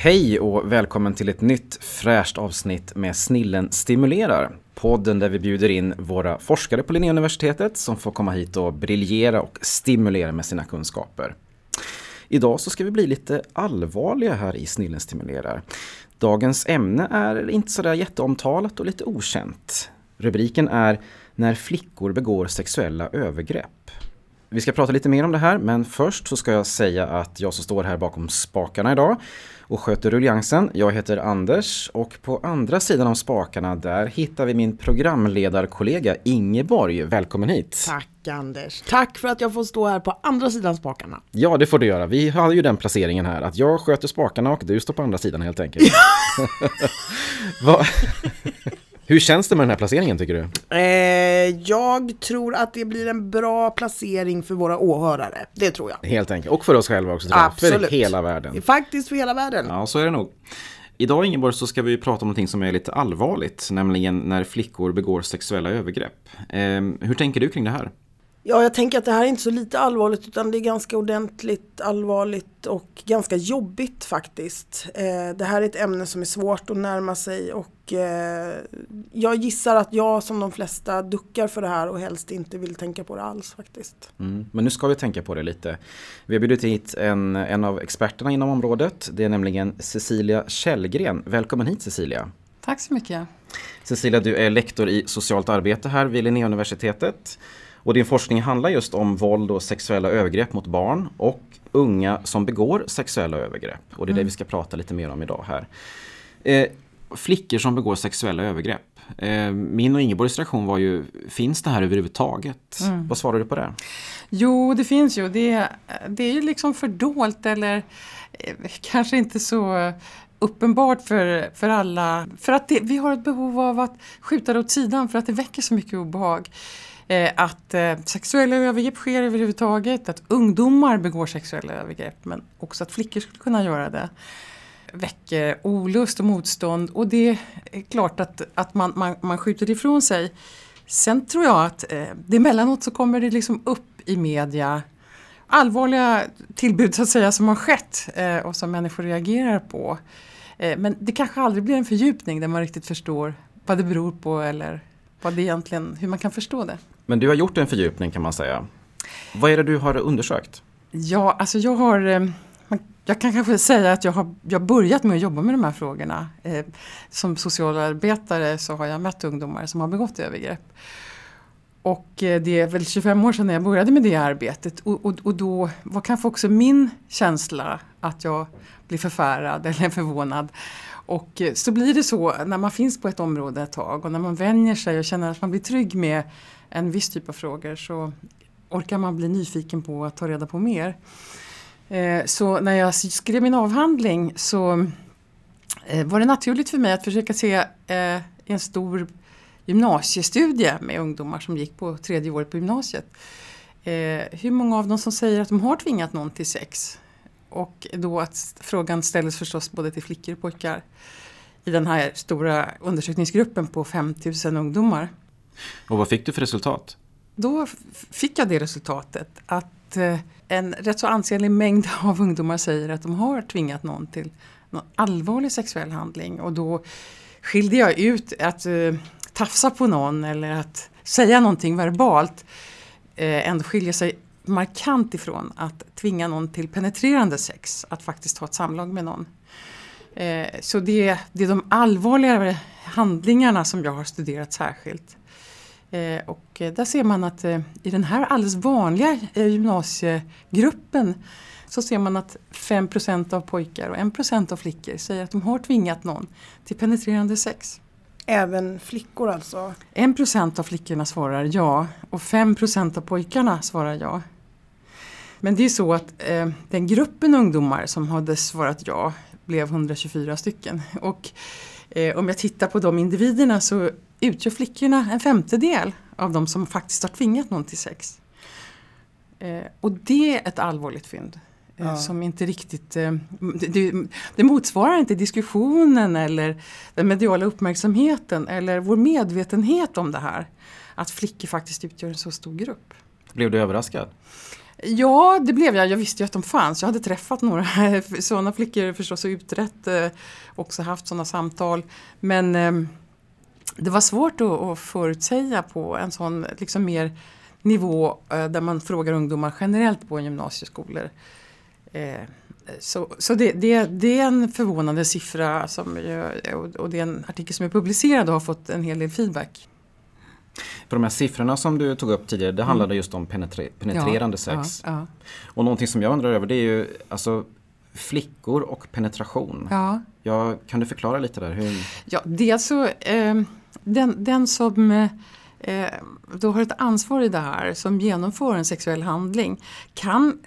Hej och välkommen till ett nytt fräscht avsnitt med Snillen stimulerar. Podden där vi bjuder in våra forskare på Linnéuniversitetet som får komma hit och briljera och stimulera med sina kunskaper. Idag så ska vi bli lite allvarliga här i Snillen stimulerar. Dagens ämne är inte sådär jätteomtalat och lite okänt. Rubriken är När flickor begår sexuella övergrepp. Vi ska prata lite mer om det här men först så ska jag säga att jag som står här bakom spakarna idag och sköter rulliansen. Jag heter Anders och på andra sidan av spakarna där hittar vi min programledarkollega Ingeborg. Välkommen hit! Tack Anders! Tack för att jag får stå här på andra sidan spakarna. Ja, det får du göra. Vi har ju den placeringen här att jag sköter spakarna och du står på andra sidan helt enkelt. Hur känns det med den här placeringen tycker du? Eh, jag tror att det blir en bra placering för våra åhörare. Det tror jag. Helt enkelt. Och för oss själva också. Tror jag. För hela världen. Faktiskt för hela världen. Ja, så är det nog. Idag Ingeborg så ska vi prata om något som är lite allvarligt, nämligen när flickor begår sexuella övergrepp. Eh, hur tänker du kring det här? Ja, jag tänker att det här är inte så lite allvarligt utan det är ganska ordentligt allvarligt och ganska jobbigt faktiskt. Eh, det här är ett ämne som är svårt att närma sig och eh, jag gissar att jag som de flesta duckar för det här och helst inte vill tänka på det alls faktiskt. Mm, men nu ska vi tänka på det lite. Vi har bjudit hit en, en av experterna inom området. Det är nämligen Cecilia Källgren. Välkommen hit Cecilia. Tack så mycket. Cecilia, du är lektor i socialt arbete här vid Linnéuniversitetet. Och din forskning handlar just om våld och sexuella övergrepp mot barn och unga som begår sexuella övergrepp. Och det är mm. det vi ska prata lite mer om idag här. Eh, flickor som begår sexuella övergrepp. Eh, min och Ingeborgs reaktion var ju, finns det här överhuvudtaget? Mm. Vad svarar du på det? Jo, det finns ju. Det, det är ju liksom fördolt eller eh, kanske inte så uppenbart för, för alla. För att det, vi har ett behov av att skjuta det åt sidan för att det väcker så mycket obehag. Eh, att eh, sexuella övergrepp sker överhuvudtaget, att ungdomar begår sexuella övergrepp men också att flickor skulle kunna göra det väcker olust och motstånd och det är klart att, att man, man, man skjuter ifrån sig. Sen tror jag att eh, det emellanåt så kommer det liksom upp i media allvarliga tillbud så att säga som har skett eh, och som människor reagerar på. Eh, men det kanske aldrig blir en fördjupning där man riktigt förstår vad det beror på eller vad det egentligen, hur man kan förstå det. Men du har gjort en fördjupning kan man säga. Vad är det du har undersökt? Ja, alltså jag har eh, jag kan kanske säga att jag har jag börjat med att jobba med de här frågorna. Eh, som socialarbetare så har jag mött ungdomar som har begått övergrepp. Och eh, det är väl 25 år sedan jag började med det arbetet och, och, och då var kanske också min känsla att jag blir förfärad eller förvånad. Och eh, så blir det så när man finns på ett område ett tag och när man vänjer sig och känner att man blir trygg med en viss typ av frågor så orkar man bli nyfiken på att ta reda på mer. Eh, så när jag skrev min avhandling så eh, var det naturligt för mig att försöka se eh, en stor gymnasiestudie med ungdomar som gick på tredje året på gymnasiet. Eh, hur många av dem som säger att de har tvingat någon till sex? Och då att frågan ställdes förstås både till flickor och pojkar i den här stora undersökningsgruppen på 5000 ungdomar. Och vad fick du för resultat? Då fick jag det resultatet att eh, en rätt så ansenlig mängd av ungdomar säger att de har tvingat någon till någon allvarlig sexuell handling och då skilde jag ut att uh, tafsa på någon eller att säga någonting verbalt uh, ändå skiljer sig markant ifrån att tvinga någon till penetrerande sex, att faktiskt ha ett samlag med någon. Uh, så det, det är de allvarligare handlingarna som jag har studerat särskilt. Eh, och eh, där ser man att eh, i den här alldeles vanliga gymnasiegruppen så ser man att 5% av pojkar och 1% av flickor säger att de har tvingat någon till penetrerande sex. Även flickor alltså? 1% av flickorna svarar ja och 5% av pojkarna svarar ja. Men det är så att eh, den gruppen ungdomar som hade svarat ja blev 124 stycken. Och eh, om jag tittar på de individerna så utgör flickorna en femtedel av de som faktiskt har tvingat någon till sex. Eh, och det är ett allvarligt fynd. Eh, ja. Som inte riktigt, eh, det, det, motsvarar inte diskussionen eller den mediala uppmärksamheten eller vår medvetenhet om det här. Att flickor faktiskt utgör en så stor grupp. Blev du överraskad? Ja, det blev jag. Jag visste ju att de fanns. Jag hade träffat några sådana flickor förstås och utrett. Eh, också haft sådana samtal. Men eh, det var svårt att, att förutsäga på en sån liksom mer nivå eh, där man frågar ungdomar generellt på gymnasieskolor. Eh, så så det, det, det, är en förvånande siffra som, och det är en artikel som är publicerad och har fått en hel del feedback. För de här siffrorna som du tog upp tidigare, det handlade mm. just om penetre penetrerande ja, sex. Ja, ja. Och någonting som jag undrar över det är ju alltså flickor och penetration. Ja. kan du förklara lite där? Hur... Ja, det är alltså eh, den, den som eh, då har ett ansvar i det här som genomför en sexuell handling kan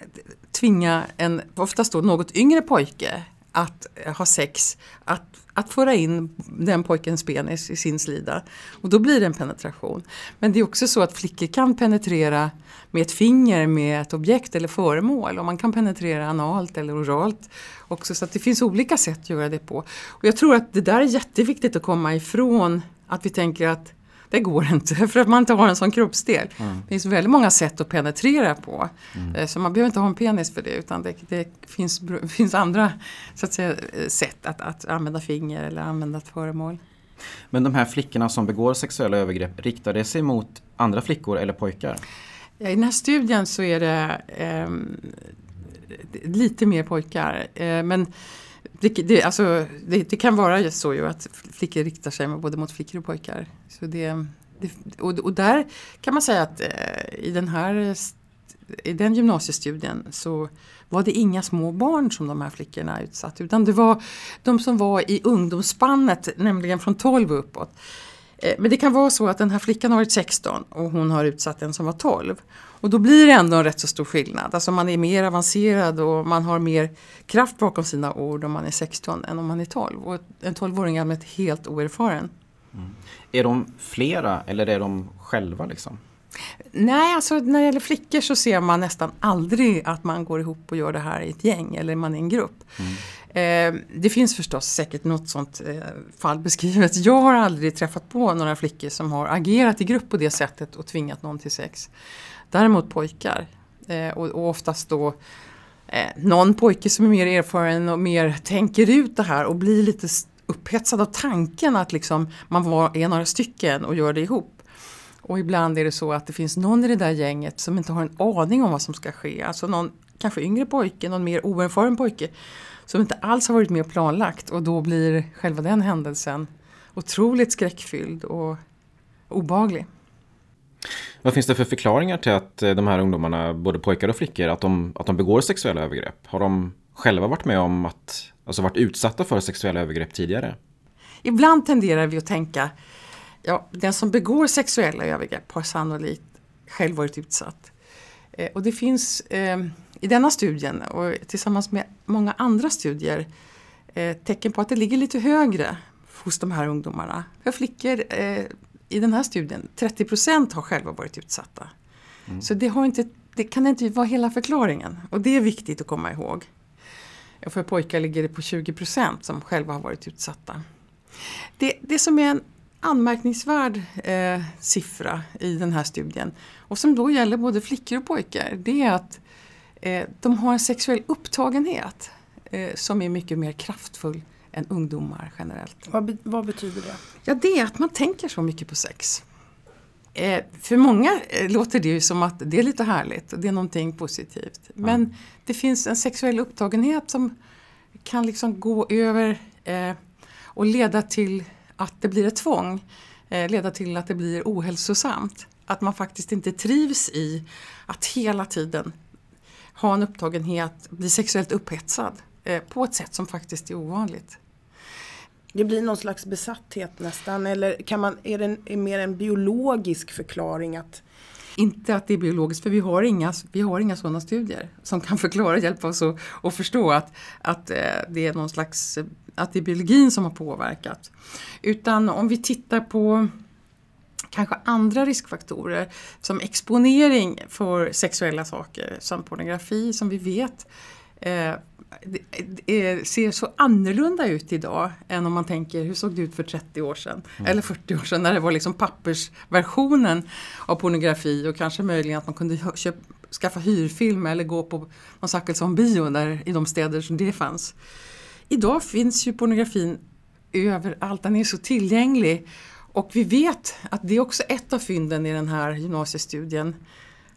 tvinga en, oftast då något yngre pojke att eh, ha sex, att, att föra in den pojkens penis i sin slida. Och då blir det en penetration. Men det är också så att flickor kan penetrera med ett finger med ett objekt eller föremål. Och man kan penetrera analt eller oralt också. Så att det finns olika sätt att göra det på. Och jag tror att det där är jätteviktigt att komma ifrån att vi tänker att det går inte för att man inte har en sån kroppsdel. Mm. Det finns väldigt många sätt att penetrera på. Mm. Eh, så man behöver inte ha en penis för det utan det, det finns, finns andra så att säga, sätt att, att använda finger eller använda ett föremål. Men de här flickorna som begår sexuella övergrepp, riktar det sig mot andra flickor eller pojkar? Ja, I den här studien så är det eh, lite mer pojkar. Eh, men det, det, alltså, det, det, kan vara just så ju att flickor riktar sig både mot flickor och pojkar. Så det, och, och, där kan man säga att eh, i den här i den gymnasiestudien så var det inga små barn som de här flickorna utsatt utan det var de som var i ungdomsspannet, nämligen från 12 och uppåt. Eh, men det kan vara så att den här flickan har varit 16 och hon har utsatt en som var 12. Och då blir det ändå en rätt så stor skillnad. Alltså man är mer avancerad och man har mer kraft bakom sina ord om man är 16 än om man är 12. Och en 12-åring är allmänt helt oerfaren. Mm. Är de flera eller är de själva liksom? Nej, alltså när det gäller flickor så ser man nästan aldrig att man går ihop och gör det här i ett gäng eller man är en grupp. Mm. Eh, det finns förstås säkert något sånt eh, fall beskrivet. Jag har aldrig träffat på några flickor som har agerat i grupp på det sättet och tvingat någon till sex. Däremot pojkar. Eh, och, och oftast då eh, någon pojke som är mer erfaren och mer tänker ut det här och blir lite upphetsad av tanken att liksom man var, är några stycken och gör det ihop. Och ibland är det så att det finns någon i det där gänget som inte har en aning om vad som ska ske. Alltså någon kanske yngre pojke, någon mer oerfaren pojke som inte alls har varit med och planlagt och då blir själva den händelsen otroligt skräckfylld och obaglig. Vad finns det för förklaringar till att eh, de här ungdomarna, både pojkar och flickor, att de, att de begår sexuella övergrepp? Har de själva varit med om att, alltså varit utsatta för sexuella övergrepp tidigare? Ibland tenderar vi att tänka, ja den som begår sexuella övergrepp har sannolikt själv varit utsatt. Eh, och det finns eh, i denna studien och tillsammans med många andra studier eh, tecken på att det ligger lite högre hos de här ungdomarna. För flickor eh, i den här studien, 30 procent har själva varit utsatta. Mm. Så det, har inte, det kan inte vara hela förklaringen och det är viktigt att komma ihåg. För pojkar ligger det på 20 procent som själva har varit utsatta. Det, det som är en anmärkningsvärd eh, siffra i den här studien och som då gäller både flickor och pojkar det är att eh, de har en sexuell upptagenhet eh, som är mycket mer kraftfull än ungdomar generellt. Vad, vad, betyder det? Ja, det är att man tänker så mycket på sex. Eh, för många eh, låter det ju som att det är lite härligt och det är någonting positivt. Men mm. det finns en sexuell upptagenhet som kan liksom gå över eh, och leda till att det blir ett tvång. Eh, leda till att det blir ohälsosamt. Att man faktiskt inte trivs i att hela tiden ha en upptagenhet, bli sexuellt upphetsad eh, på ett sätt som faktiskt är ovanligt. Det blir någon slags besatthet nästan eller kan man, är det en, mer en biologisk förklaring att inte att det är biologiskt för vi har inga, vi har inga sådana studier som kan förklara, hjälpa oss att, att förstå att, att eh, det är någon slags, att det är biologin som har påverkat. Utan om vi tittar på kanske andra riskfaktorer som exponering för sexuella saker som pornografi som vi vet det ser så annorlunda ut idag än om man tänker hur såg det ut för 30 år sedan mm. eller 40 år sedan när det var liksom pappersversionen av pornografi och kanske möjligen att man kunde köpa skaffa hyrfilm eller gå på någon Zachrisson-bio där, i de städer som det fanns. Idag finns ju pornografin överallt, den är så tillgänglig. Och vi vet att det är också ett av fynden i den här gymnasiestudien.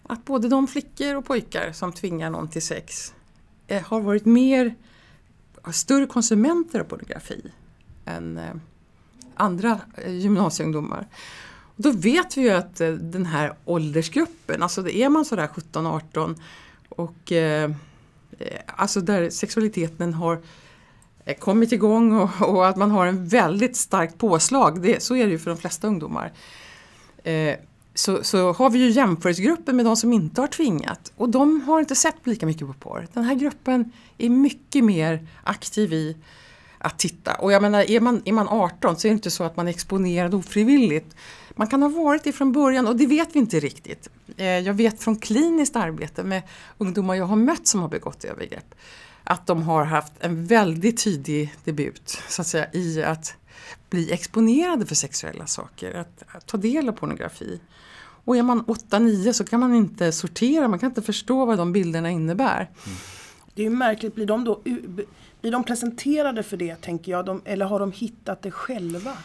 Att både de flickor och pojkar som tvingar någon till sex eh, Eh, har varit mer, större konsumenter av pornografi än eh, andra eh, gymnasieungdomar. Då vet vi ju att den här åldersgruppen, alltså är man sådär 17-18 och eh, alltså där sexualiteten har kommit igång och, och, att man har en väldigt starkt påslag, det, så är det ju för de flesta ungdomar. Eh, så, så har vi ju jämförelsegrupper med de som inte har tvingat och de har inte sett lika mycket på porr. Den här gruppen är mycket mer aktiv i att titta. Och jag menar, är man, är man 18 så är det inte så att man är exponerad ofrivilligt. Man kan ha varit det från början och det vet vi inte riktigt. Eh, jag vet från kliniskt arbete med ungdomar jag har mött som har begått övergrepp att de har haft en väldigt tidig debut så att säga, i att bli exponerade för sexuella saker, att, att ta del av pornografi. Och är man 8-9 så kan man inte sortera, man kan inte förstå vad de bilderna innebär. Mm. Det är ju märkligt, blir de då blir de presenterade för det tänker jag, de, eller har de hittat det själva?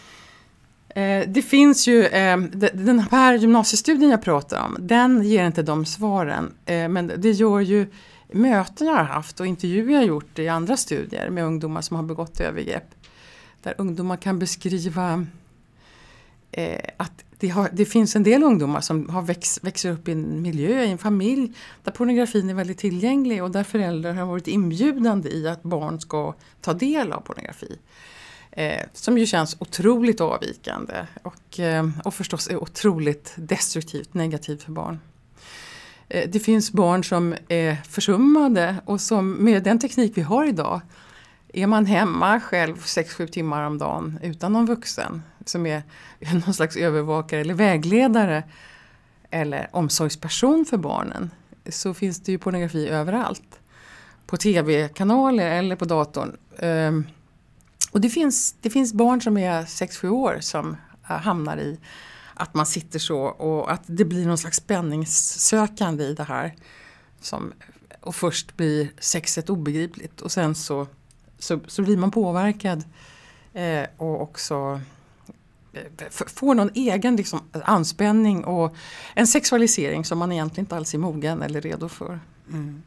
Eh, det finns ju, eh, den här gymnasiestudien jag pratar om, den ger inte de svaren. Eh, men det gör ju möten jag har haft och intervjuer jag gjort i andra studier med ungdomar som har begått övergrepp. Där ungdomar kan beskriva eh, att det, har, det, finns en del ungdomar som har växt, växer upp i en miljö, i en familj där pornografin är väldigt tillgänglig och där föräldrar har varit inbjudande i att barn ska ta del av pornografi. Eh, som ju känns otroligt avvikande och, eh, och förstås är otroligt destruktivt negativt för barn. Eh, det finns barn som är försummade och som med den teknik vi har idag är man hemma själv 6-7 timmar om dagen utan någon vuxen som är någon slags övervakare eller vägledare eller omsorgsperson för barnen så finns det ju pornografi överallt. På tv-kanaler eller på datorn. Ehm, och det finns, det finns barn som är 6-7 år som eh, hamnar i att man sitter så och att det blir någon slags spänningssökande i det här. Som, och först blir sexet obegripligt och sen så, så, så blir man påverkad eh, och också eh, får någon egen liksom, anspänning och en sexualisering som man egentligen inte alls är mogen eller redo för. Mm.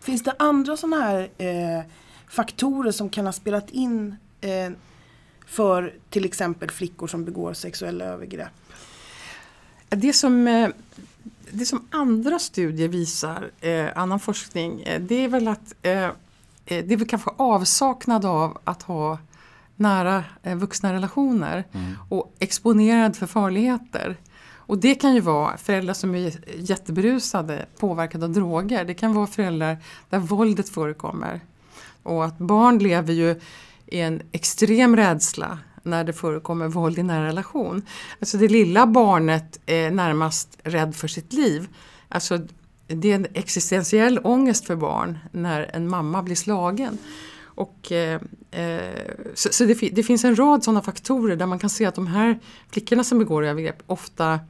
Finns det andra sådana här eh, faktorer som kan ha spelat in eh, för till exempel flickor som begår sexuella övergrepp? Det som, eh, det som andra studier visar, eh, annan forskning, eh, det är väl att det är väl kanske avsaknad av att ha nära vuxna relationer mm. och exponerad för farligheter. Och det kan ju vara föräldrar som är jätteberusade, påverkade av droger. Det kan vara föräldrar där våldet förekommer. Och att barn lever ju i en extrem rädsla när det förekommer våld i nära relation. Alltså det lilla barnet är närmast rädd för sitt liv. Alltså det är en existentiell ångest för barn när en mamma blir slagen. Och, eh, eh så, så det, det, finns en rad sådana faktorer där man kan se att de här flickorna som begår övergrepp ofta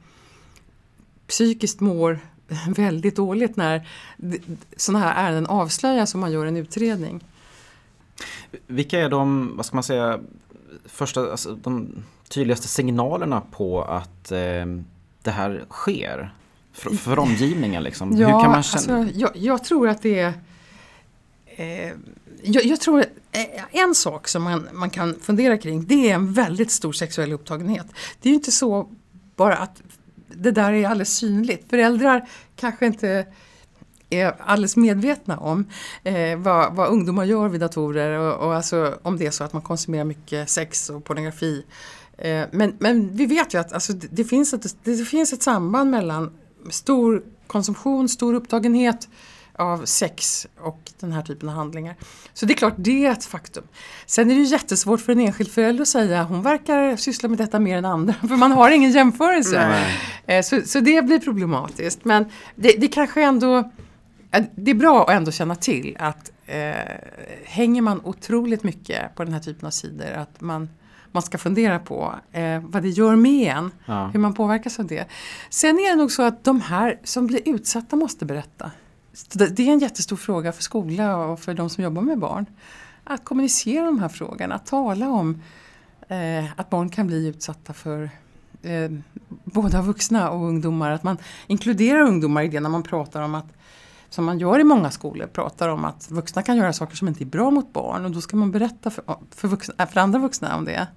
psykiskt mår väldigt dåligt när sådana här ärenden avslöjas och man gör en utredning. Vilka är de, vad ska man säga, första, alltså, de tydligaste signalerna på att eh, det här sker? För, för omgivningen liksom? Ja, Hur kan man känna? Alltså, jag, jag, tror att det är eh, jag, jag, tror eh, en sak som man, man kan fundera kring det är en väldigt stor sexuell upptagenhet. Det är ju inte så bara att det där är alldeles synligt. Föräldrar kanske inte är alldeles medvetna om eh, vad, vad, ungdomar gör vid datorer och, och alltså, om det är så att man konsumerar mycket sex och pornografi. Eh, men, men vi vet ju att alltså, det, det, finns ett, det finns ett samband mellan stor konsumtion, stor upptagenhet av sex och den här typen av handlingar. Så det är klart, det är ett faktum. Sen är det jättesvårt för en enskild förälder att säga hon verkar syssla med detta mer än andra, för man har ingen jämförelse. Eh, så, så det blir problematiskt. Men det, det kanske ändå det är bra att ändå känna till att eh, hänger man otroligt mycket på den här typen av sidor att man, man ska fundera på. Eh, vad det gör med en, Ja. hur man påverkas av det. Sen är det nog så att de här som blir utsatta måste berätta. Det är en jättestor fråga för skola och för de som jobbar med barn. Att kommunicera de här frågorna, att tala om eh, att barn kan bli utsatta för eh, både vuxna och ungdomar. Att man inkluderar ungdomar i det när man pratar om att som man gör i många skolor, pratar om att vuxna kan göra saker som inte är bra mot barn och då ska man berätta för, för, vuxna, för andra vuxna om det.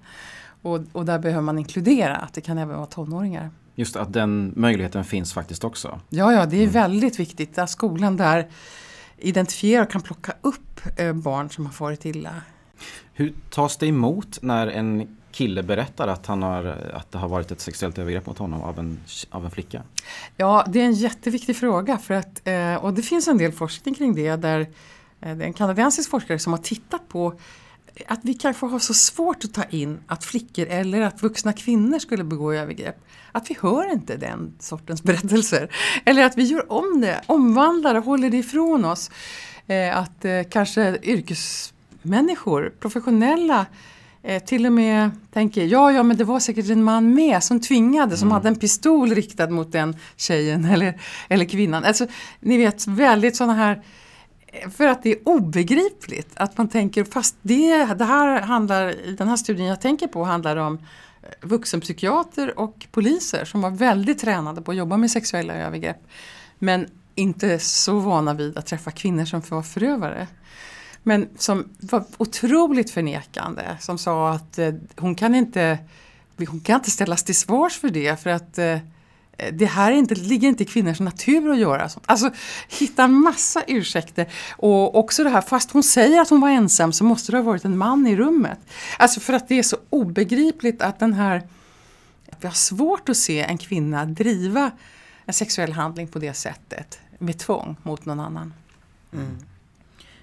Och, och där behöver man inkludera att det kan även vara tonåringar. Just att den möjligheten finns faktiskt också. Ja, ja, det är väldigt viktigt att skolan där identifierar och kan plocka upp eh, barn som har farit illa. Hur tas det emot när en kille berättar att, han har, att det har varit ett sexuellt övergrepp mot honom av en, av en flicka? Ja, det är en jätteviktig fråga för att, eh, och det finns en del forskning kring det där eh, det är en kanadensisk forskare som har tittat på att vi kanske har så svårt att ta in att flickor eller att vuxna kvinnor skulle begå övergrepp. Att vi hör inte den sortens berättelser. Eller att vi gör om det, omvandlar och håller det ifrån oss. Eh, att kanske yrkesmänniskor, professionella eh, till och med tänker ja, ja men det var säkert en man med som tvingade, som hade en pistol riktad mot den tjejen eller, eller kvinnan. Alltså, ni vet väldigt sådana här för att det är obegripligt att man tänker, fast det, det här handlar, i den här studien jag tänker på handlar om eh, vuxenpsykiater och poliser som var väldigt tränade på att jobba med sexuella övergrepp. Men inte så vana vid att träffa kvinnor som var förövare. Men som var otroligt förnekande, som sa att eh, hon kan inte hon kan inte ställas till svars för det för att eh, det här är inte, ligger inte i kvinnors natur att göra sånt. Alltså hitta en massa ursäkter. Och också det här, fast hon säger att hon var ensam så måste det ha varit en man i rummet. Alltså för att det är så obegripligt att den här, vi har svårt att se en kvinna driva en sexuell handling på det sättet med tvång mot någon annan. Mm.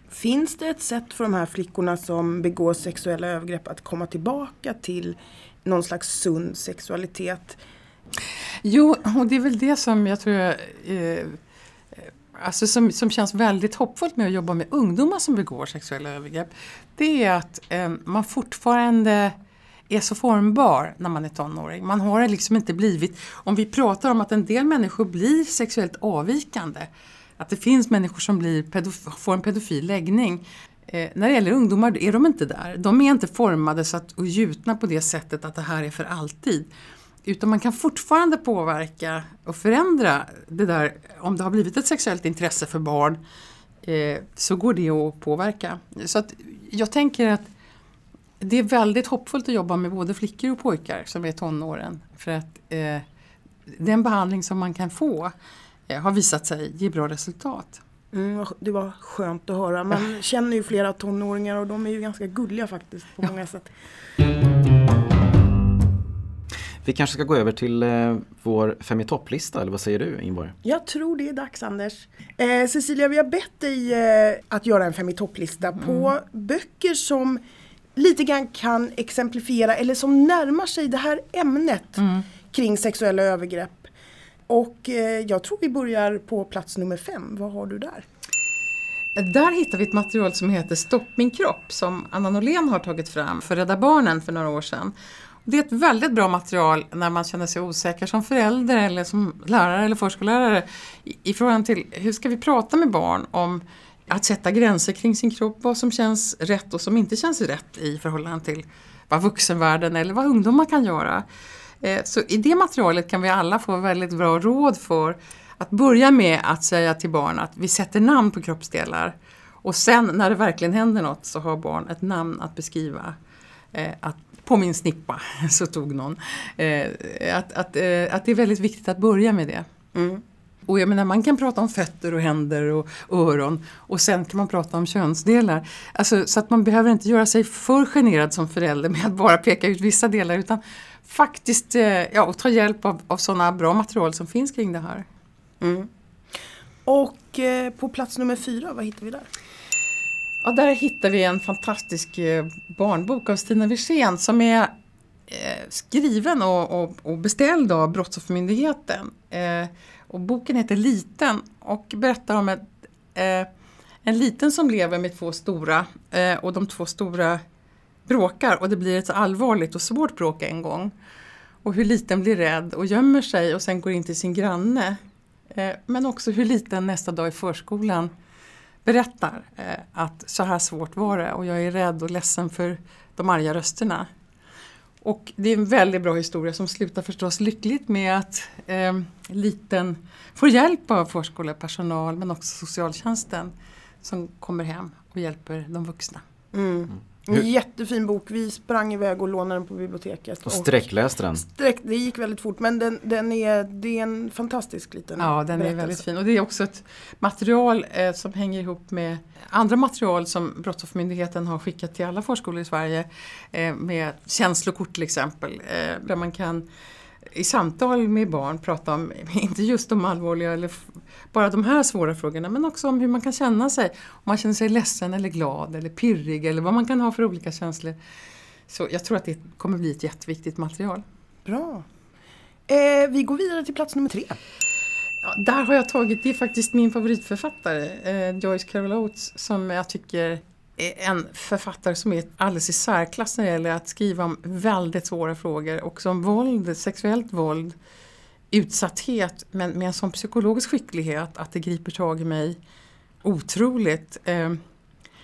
Finns det ett sätt för de här flickorna som begår sexuella övergrepp att komma tillbaka till någon slags sund sexualitet? Jo, och det är väl det som jag tror jag, eh, alltså som, som känns väldigt hoppfullt med att jobba med ungdomar som begår sexuella övergrepp. Det är att eh, man fortfarande är så formbar när man är tonåring. Man har liksom inte blivit, om vi pratar om att en del människor blir sexuellt avvikande, att det finns människor som blir pedof- får en pedofil läggning. Eh, när det gäller ungdomar är de inte där. De är inte formade så att, och gjutna på det sättet att det här är för alltid. Utan man kan fortfarande påverka och förändra det där. Om det har blivit ett sexuellt intresse för barn eh, så går det att påverka. Så att jag tänker att det är väldigt hoppfullt att jobba med både flickor och pojkar som är tonåren. För att eh, den behandling som man kan få har visat sig ge bra resultat. Mm, det var skönt att höra. Man känner ju flera tonåringar och de är ju ganska gulliga faktiskt på Ja. många sätt. Vi kanske ska gå över till eh, vår Fem i topplista, eller vad säger du Ingeborg? Jag tror det är dags Anders. Eh, Cecilia, vi har bett dig eh, att göra en fem i topplista på böcker som lite grann kan exemplifiera eller som närmar sig det här ämnet kring sexuella övergrepp. Och eh, jag tror vi börjar på plats nummer fem. Vad har du där? Där hittar vi ett material som heter Stopp min kropp som Anna Norlén har tagit fram för Rädda Barnen för några år sedan. Det är ett väldigt bra material när man känner sig osäker som förälder eller som lärare eller förskollärare i, i till hur ska vi prata med barn om att sätta gränser kring sin kropp, vad som känns rätt och som inte känns rätt i förhållande till vad vuxenvärlden eller vad ungdomar kan göra. Eh, Så i det materialet kan vi alla få väldigt bra råd för att börja med att säga till barn att vi sätter namn på kroppsdelar och sen när det verkligen händer något så har barn ett namn att beskriva. Eh, att på min snippa så tog någon. Eh, att, att, att det är väldigt viktigt att börja med det. Mm. Och jag menar man kan prata om fötter och händer och öron och sen kan man prata om könsdelar. Alltså, så att man behöver inte göra sig för generad som förälder med att bara peka ut vissa delar utan faktiskt eh, ja, och ta hjälp av, av sådana bra material som finns kring det här. Mm. Och eh, på plats nummer fyra, vad hittar vi där? Ja, där hittar vi en fantastisk eh, barnbok av Stina Wirsén som är eh, skriven och, och, och beställd av Brottsoffermyndigheten. Och boken heter Liten och berättar om ett, en liten som lever med två stora och de två stora bråkar och det blir ett så allvarligt och svårt bråk en gång. Och hur liten blir rädd och gömmer sig och sen går in till sin granne. Eh, men också hur liten nästa dag i förskolan berättar eh, att så här svårt var det och jag är rädd och ledsen för de arga rösterna. Och det är en väldigt bra historia som slutar förstås lyckligt med att eh, liten får hjälp av förskolepersonal men också socialtjänsten som kommer hem och hjälper de vuxna. Mm. En jättefin bok. Vi sprang iväg och lånade den på biblioteket. Och sträckläste den. Sträck, det gick väldigt fort men den, den är, det är en fantastisk liten Ja, den berättelse. är väldigt fin. Och det är också ett material eh, som hänger ihop med andra material som Brottsoffermyndigheten har skickat till alla förskolor i Sverige. Eh, med känslokort till exempel. Eh, där man kan i samtal med barn prata om, inte just de allvarliga eller bara de här svåra frågorna, men också om hur man kan känna sig. Om man känner sig ledsen eller glad eller pirrig eller vad man kan ha för olika känslor. Så jag tror att det kommer bli ett jätteviktigt material. Bra. Eh, vi går vidare till plats nummer tre. Ja, där har jag tagit, det är faktiskt min favoritförfattare, eh, Joyce Carol Oates, som jag tycker en författare som är alldeles i särklass när det gäller att skriva om väldigt svåra frågor, också om våld, sexuellt våld, utsatthet, men med en sån psykologisk skicklighet att det griper tag i mig otroligt. Ehm,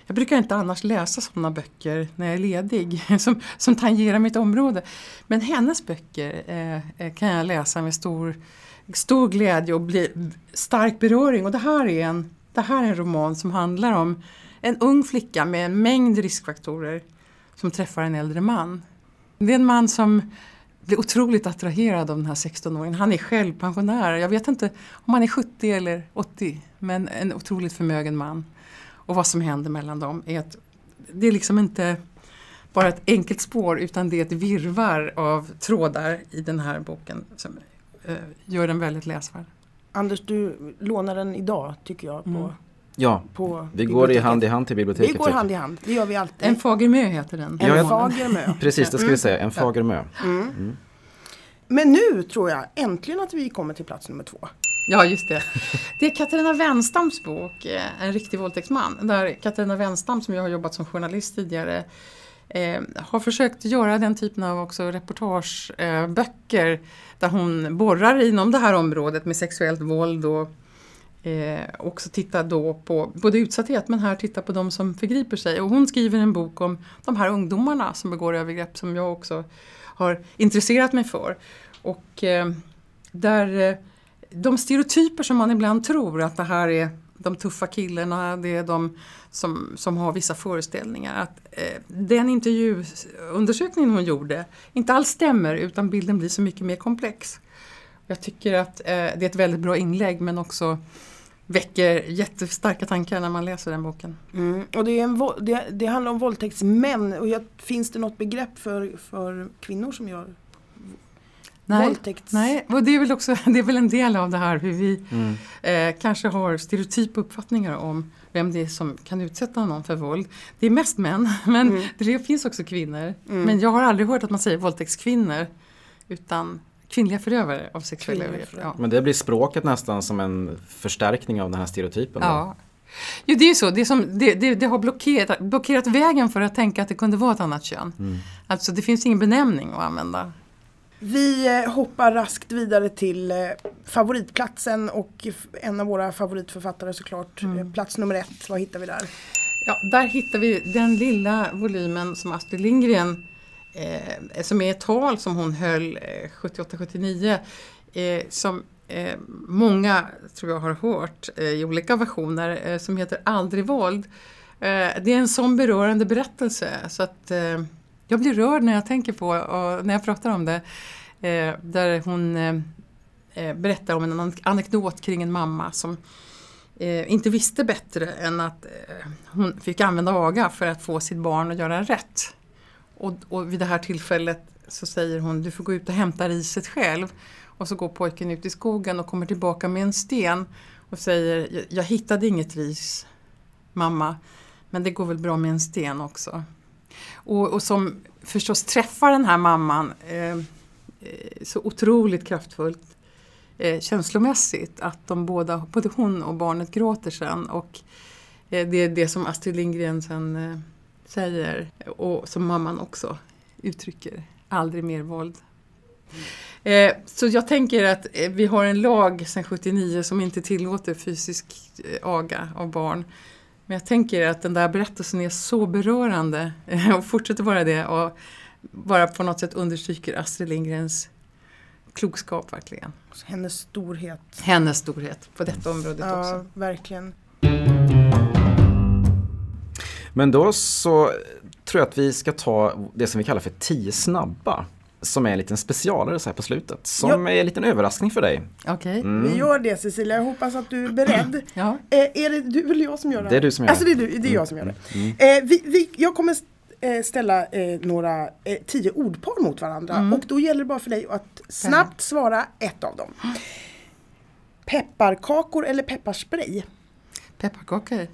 jag brukar inte annars läsa sådana böcker när jag är ledig som, som tangerar mitt område. Men hennes böcker eh, eh, kan jag läsa med stor, stor glädje och bli stark beröring. Och det här, är en, det här är en roman som handlar om en ung flicka med en mängd riskfaktorer som träffar en äldre man. Det är en man som blir otroligt attraherad av den här 16-åringen. Han är själv pensionär. Jag vet inte om han är 70 eller 80 men en otroligt förmögen man. Och vad som händer mellan dem är att det är liksom inte bara ett enkelt spår utan det är ett virvar av trådar i den här boken som eh, gör den väldigt läsvärd. Anders, du lånar den idag tycker jag. På, Mm. Ja, på vi går i hand i hand till biblioteket. Vi går hand i hand, det gör vi alltid. En fager mö heter den. En Ja, jag- fager mö. jag. Precis, det ska vi säga. En fager mö. Mm. Men nu tror jag äntligen att vi kommer till plats nummer två. Ja, just det. Det är Katarina Wenstams bok, eh, En riktig våldtäktsman. Där Katarina Wenstam, som jag har jobbat som journalist tidigare, eh, har försökt göra den typen av också reportageböcker eh, där hon borrar inom det här området med sexuellt våld och eh, också titta då på både utsatthet men här titta på de som förgriper sig. Och hon skriver en bok om de här ungdomarna som begår övergrepp som jag också har intresserat mig för. Och eh, där eh, de stereotyper som man ibland tror att det här är de tuffa killarna, det är de som, som har vissa föreställningar. Att eh, den intervjuundersökningen hon gjorde inte alls stämmer utan bilden blir så mycket mer komplex. Jag tycker att eh, det är ett väldigt bra inlägg men också väcker jättestarka tankar när man läser den boken. Mm. Och det, är en, det, det handlar om våldtäktsmän. Och jag, finns det något begrepp för, för kvinnor som gör Nej, våldtäkts... nej. och det är, väl också, det är väl en del av det här hur vi Mm. eh, kanske har stereotypa uppfattningar om vem det är som kan utsätta någon för våld. Det är mest män, men Mm. det finns också kvinnor. Mm. Men jag har aldrig hört att man säger våldtäktskvinnor utan kvinnliga förövare av sexuella övergrepp. Ja. Men det blir språket nästan som en förstärkning av den här stereotypen. då. Ja. Jo, det är ju så. Det, är som, det, det, det har blockerat, blockerat vägen för att tänka att det kunde vara ett annat kön. Mm. Alltså det finns ingen benämning att använda. Vi eh, hoppar raskt vidare till eh, favoritplatsen och en av våra favoritförfattare såklart. Mm. Eh, Plats nummer ett, vad hittar vi där? Ja, där hittar vi den lilla volymen som Astrid Lindgren, eh, som är ett tal som hon höll eh, 78-79, eh, som eh, många tror jag har hört eh, i olika versioner, eh, som heter Aldrig våld. Eh, det är en sån berörande berättelse så att eh, jag blir rörd när jag tänker på och när jag pratar om det. Eh, där hon eh, eh berättar om en anekdot kring en mamma som eh, inte visste bättre än att eh, hon fick använda aga för att få sitt barn att göra rätt. Och, och vid det här tillfället så säger hon du får gå ut och hämta riset själv. Och så går pojken ut i skogen och kommer tillbaka med en sten och säger jag, hittade inget ris mamma men det går väl bra med en sten också. Och, och som förstås träffar den här mamman eh, eh, så otroligt kraftfullt eh, känslomässigt att de båda, både hon och barnet gråter sen och eh, det är det som Astrid Lindgren sen eh, säger och som mamman också uttrycker. Aldrig mer våld. Eh, så jag tänker att eh, vi har en lag sedan 79 som inte tillåter fysisk eh, aga av barn. Men jag tänker att den där berättelsen är så berörande och fortsätter vara det och bara på något sätt understryker Astrid Lindgrens klokskap verkligen. Hennes storhet. Hennes storhet på detta området Ja, också. verkligen. Men då så tror jag att vi ska ta det som vi kallar för 10 snabba. Som är en liten specialare så här på slutet. Som Ja. är en liten överraskning för dig. Okej. Mm. Vi gör det Cecilia, jag hoppas att du är beredd. Ja. Eh, är det du eller jag som gör det? Det är du som gör Alltså det är, du, det är jag som gör det. Eh, vi, vi, jag kommer eh, ställa eh, några eh, tio ordpar mot varandra och då gäller det bara för dig att snabbt svara ett av dem. Pepparkakor eller pepparspray? Pepparkakor.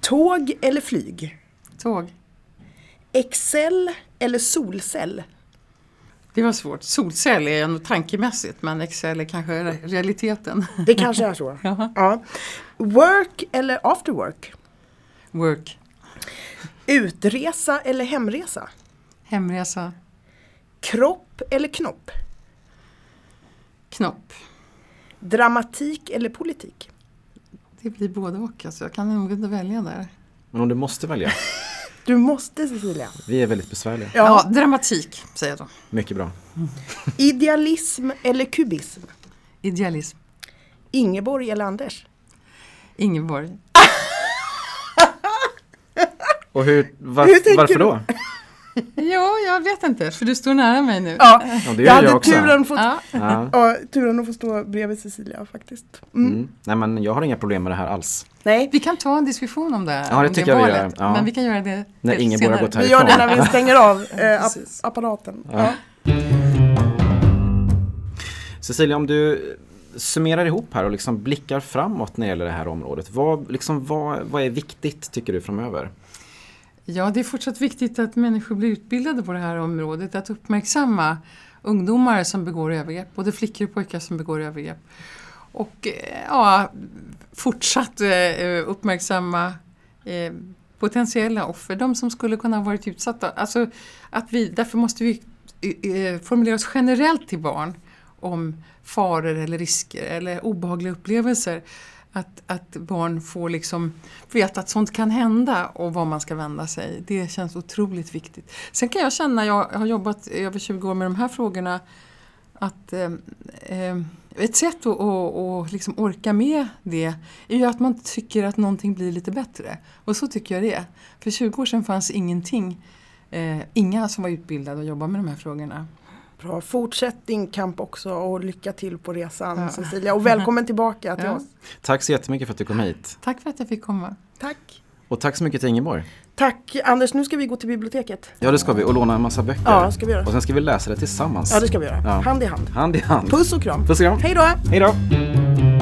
Tåg eller flyg? Tåg. Excel eller solcell? Det var svårt. Solcell är ändå tankemässigt men Excel är kanske re- realiteten. Det kanske är så. Jaha. ja. Work eller after work? Work. Utresa eller hemresa? Hemresa. Kropp eller knopp? Knopp. Dramatik eller politik? Det blir både och. Alltså. Jag kan nog inte välja där. Men om du måste välja. Du måste Cecilia. Vi är väldigt besvärliga. Ja, dramatik säger jag då. Mycket bra. Idealism eller kubism? Idealism. Ingeborg eller Anders? Ingeborg. Och hur, var, Hur varför du? Ja, jag vet inte. För du står nära mig nu. Ja, Ja, det jag gör jag, hade också. turen, fått, Ja. Ja. ja, turen att få stå bredvid Cecilia faktiskt. Mm. Mm. Nej men jag har inga problem med det här alls. Nej, Vi kan ta en diskussion om det. Ja, det om tycker jag vi gör. Ja. Men vi kan göra det När har senare. gått vi gör det när vi stänger av eh, app apparaten. Ja. Ja. Cecilia, om du summerar ihop här och liksom blickar framåt när det gäller det här området. Vad, liksom, vad, vad är viktigt tycker du framöver? Ja, det är fortsatt viktigt att människor blir utbildade på det här området. Att uppmärksamma ungdomar som begår övergrepp, både flickor och pojkar som begår övergrepp. Och eh, ja, fortsatt eh, uppmärksamma eh, potentiella offer, de som skulle kunna ha varit utsatta. Alltså, att vi, därför måste vi formulera oss generellt till barn om faror eller risker eller obehagliga upplevelser. Att, att barn får liksom veta att sånt kan hända och var man ska vända sig. Det känns otroligt viktigt. Sen kan jag känna, jag har jobbat i över 20 år med de här frågorna, att eh, eh, ett sätt att, att, att liksom orka med det är ju att man tycker att någonting blir lite bättre. Och så tycker jag det är. För 20 år sedan fanns ingenting, eh, inga som var utbildade och jobbade med de här frågorna. Bra, fortsätt din kamp också och lycka till på resan Ja. Cecilia och välkommen tillbaka till Ja. oss. Tack så jättemycket för att du kom hit. Tack för att jag fick komma. Tack. Och tack så mycket till Ingeborg. Tack Anders, nu ska vi gå till biblioteket. Ja det ska vi och låna en massa böcker. Ja, ska vi göra. Och sen ska vi läsa det tillsammans. Ja, det ska vi göra. Ja. Hand i hand. Hand i hand. Puss och kram. Puss och kram. Hej då! Hej då.